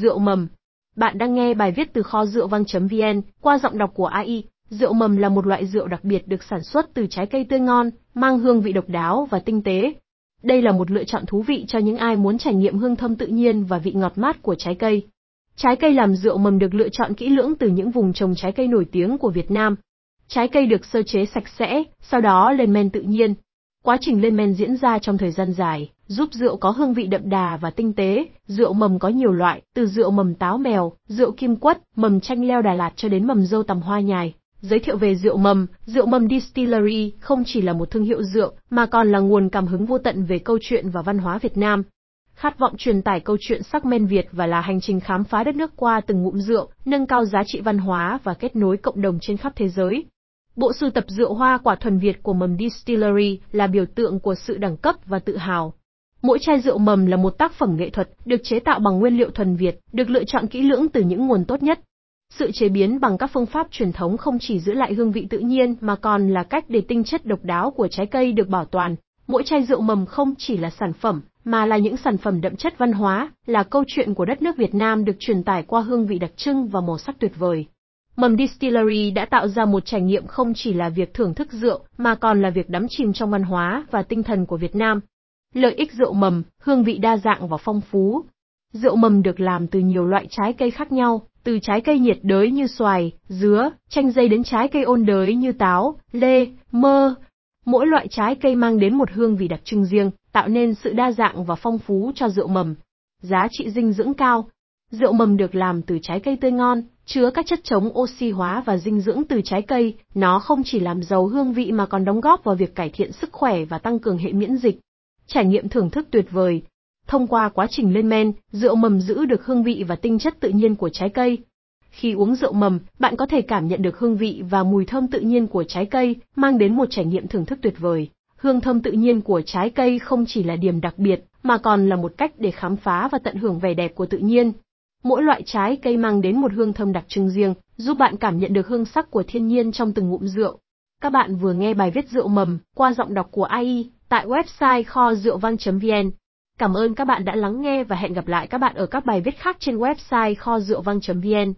Rượu mầm. Bạn đang nghe bài viết từ kho rượu vang.vn qua giọng đọc của AI. Rượu mầm là một loại rượu đặc biệt được sản xuất từ trái cây tươi ngon, mang hương vị độc đáo và tinh tế. Đây là một lựa chọn thú vị cho những ai muốn trải nghiệm hương thơm tự nhiên và vị ngọt mát của trái cây. Trái cây làm rượu mầm được lựa chọn kỹ lưỡng từ những vùng trồng trái cây nổi tiếng của Việt Nam. Trái cây được sơ chế sạch sẽ, sau đó lên men tự nhiên. Quá trình lên men diễn ra trong thời gian dài, giúp rượu có hương vị đậm đà và tinh tế. Rượu mầm có nhiều loại, từ rượu mầm táo mèo, rượu kim quất, mầm chanh leo Đà Lạt cho đến mầm dâu tằm hoa nhài. Giới thiệu về rượu mầm, rượu mầm Distillery không chỉ là một thương hiệu rượu, mà còn là nguồn cảm hứng vô tận về câu chuyện và văn hóa Việt Nam. Khát vọng truyền tải câu chuyện sắc men Việt và là hành trình khám phá đất nước qua từng ngụm rượu, nâng cao giá trị văn hóa và kết nối cộng đồng trên khắp thế giới. Bộ sưu tập rượu hoa quả thuần Việt của mầm Distillery là biểu tượng của sự đẳng cấp và tự hào. Mỗi chai rượu mầm là một tác phẩm nghệ thuật, được chế tạo bằng nguyên liệu thuần Việt, được lựa chọn kỹ lưỡng từ những nguồn tốt nhất. Sự chế biến bằng các phương pháp truyền thống không chỉ giữ lại hương vị tự nhiên mà còn là cách để tinh chất độc đáo của trái cây được bảo toàn. Mỗi chai rượu mầm không chỉ là sản phẩm, mà là những sản phẩm đậm chất văn hóa, là câu chuyện của đất nước Việt Nam được truyền tải qua hương vị đặc trưng và màu sắc tuyệt vời. Mầm Distillery đã tạo ra một trải nghiệm không chỉ là việc thưởng thức rượu, mà còn là việc đắm chìm trong văn hóa và tinh thần của Việt Nam. Lợi ích rượu mầm, hương vị đa dạng và phong phú. Rượu mầm được làm từ nhiều loại trái cây khác nhau, từ trái cây nhiệt đới như xoài, dứa, chanh dây đến trái cây ôn đới như táo, lê, mơ. Mỗi loại trái cây mang đến một hương vị đặc trưng riêng, tạo nên sự đa dạng và phong phú cho rượu mầm. Giá trị dinh dưỡng cao. Rượu mầm được làm từ trái cây tươi ngon, chứa các chất chống oxy hóa và dinh dưỡng từ trái cây, nó không chỉ làm giàu hương vị mà còn đóng góp vào việc cải thiện sức khỏe và tăng cường hệ miễn dịch. Trải nghiệm thưởng thức tuyệt vời. Thông qua quá trình lên men, rượu mầm giữ được hương vị và tinh chất tự nhiên của trái cây. Khi uống rượu mầm, bạn có thể cảm nhận được hương vị và mùi thơm tự nhiên của trái cây, mang đến một trải nghiệm thưởng thức tuyệt vời. Hương thơm tự nhiên của trái cây không chỉ là điểm đặc biệt, mà còn là một cách để khám phá và tận hưởng vẻ đẹp của tự nhiên. Mỗi loại trái cây mang đến một hương thơm đặc trưng riêng, giúp bạn cảm nhận được hương sắc của thiên nhiên trong từng ngụm rượu. Các bạn vừa nghe bài viết rượu mầm qua giọng đọc của AI tại website kho rượu vang.vn. Cảm ơn các bạn đã lắng nghe và hẹn gặp lại các bạn ở các bài viết khác trên website kho rượu vang.vn.